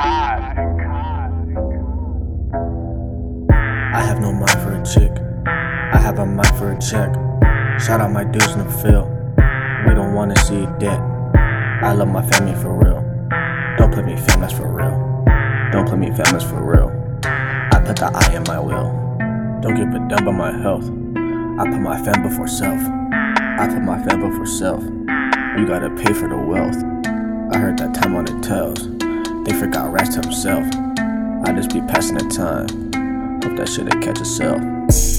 I have no mind for a chick. I have a mind for a check. Shout out my dudes in the field. We don't wanna see debt. I love my family for real. Don't play me fam, that's for real. Don't play me fam, that's for real. I put the I in my will. Don't get put dumb by my health. I put my fam before self. I put my fam before self. You gotta pay for the wealth. I heard that time on the tells. They forgot rest himself. I just be passing the time. Hope that shit'll catch itself.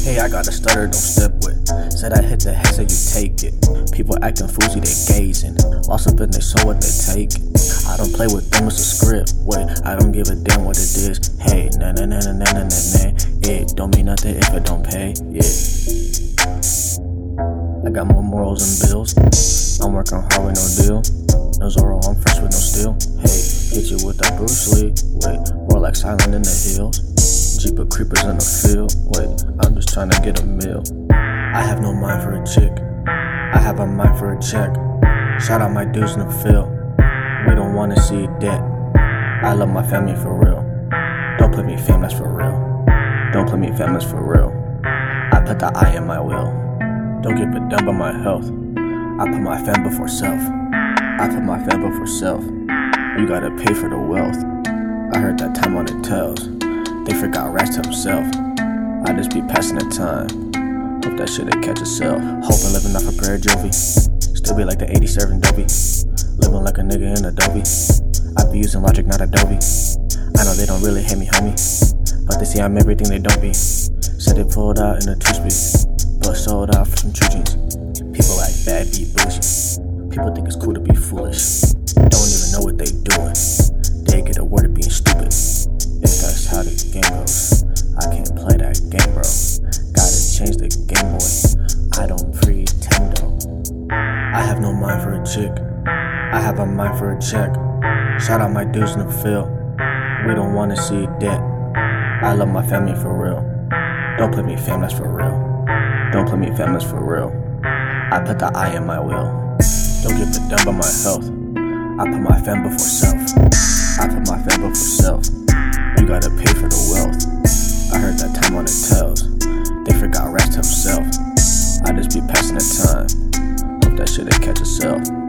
Hey, I got a stutter, don't step with. Said I hit the head, so you take it. People acting foolsy, they gazing. Lost up in their soul, what they take. I don't play with them, it's a script. Wait, I don't give a damn what it is. Hey, na na na na na na na na. It don't mean nothing if it don't pay. Yeah. I got more morals than bills. I'm working hard with no deal. No Zorro, I'm fresh with no steel. Hey, hit you with that Bruce Lee. Wait, more like silent in the hills. Jeep of creepers in the field. Wait, I'm just trying to get a meal. I have no mind for a chick. I have a mind for a check. Shout out my dudes in the field. We don't wanna see dead. I love my family for real. Don't put me fam, that's for real. Don't put me fam, that's for real. I put the I in my will. Don't give a damn about my health. I put my fam before self. I put my fam before self. You gotta pay for the wealth. I heard that time on the tells. They forgot rest himself. I just be passing the time. Hope that shit'll catch itself. Hoping living off a prayer Jovi. Still be like the 87 Dovey. Living like a nigga in Adobe. I be using Logic, not Adobe. I know they don't really hate me, homie. But they see I'm everything they don't be. Said they pulled out in a two speed. But sold out for some true jeans. People like bad, beat bougie. People think it's cool to be foolish. Don't even know what. They bro. Gotta change the game, boy. I don't pretend though. I have no mind for a chick. I have a mind for a check. Shout out my dudes in the field. We don't wanna see debt. I love my family for real. Don't put me fam, that's for real. Don't put me fam, that's for real. I put the I in my will. Don't give a damn about my health. I put my fam before self. Rest himself. I just be passing the time. Hope that shit'll catch itself.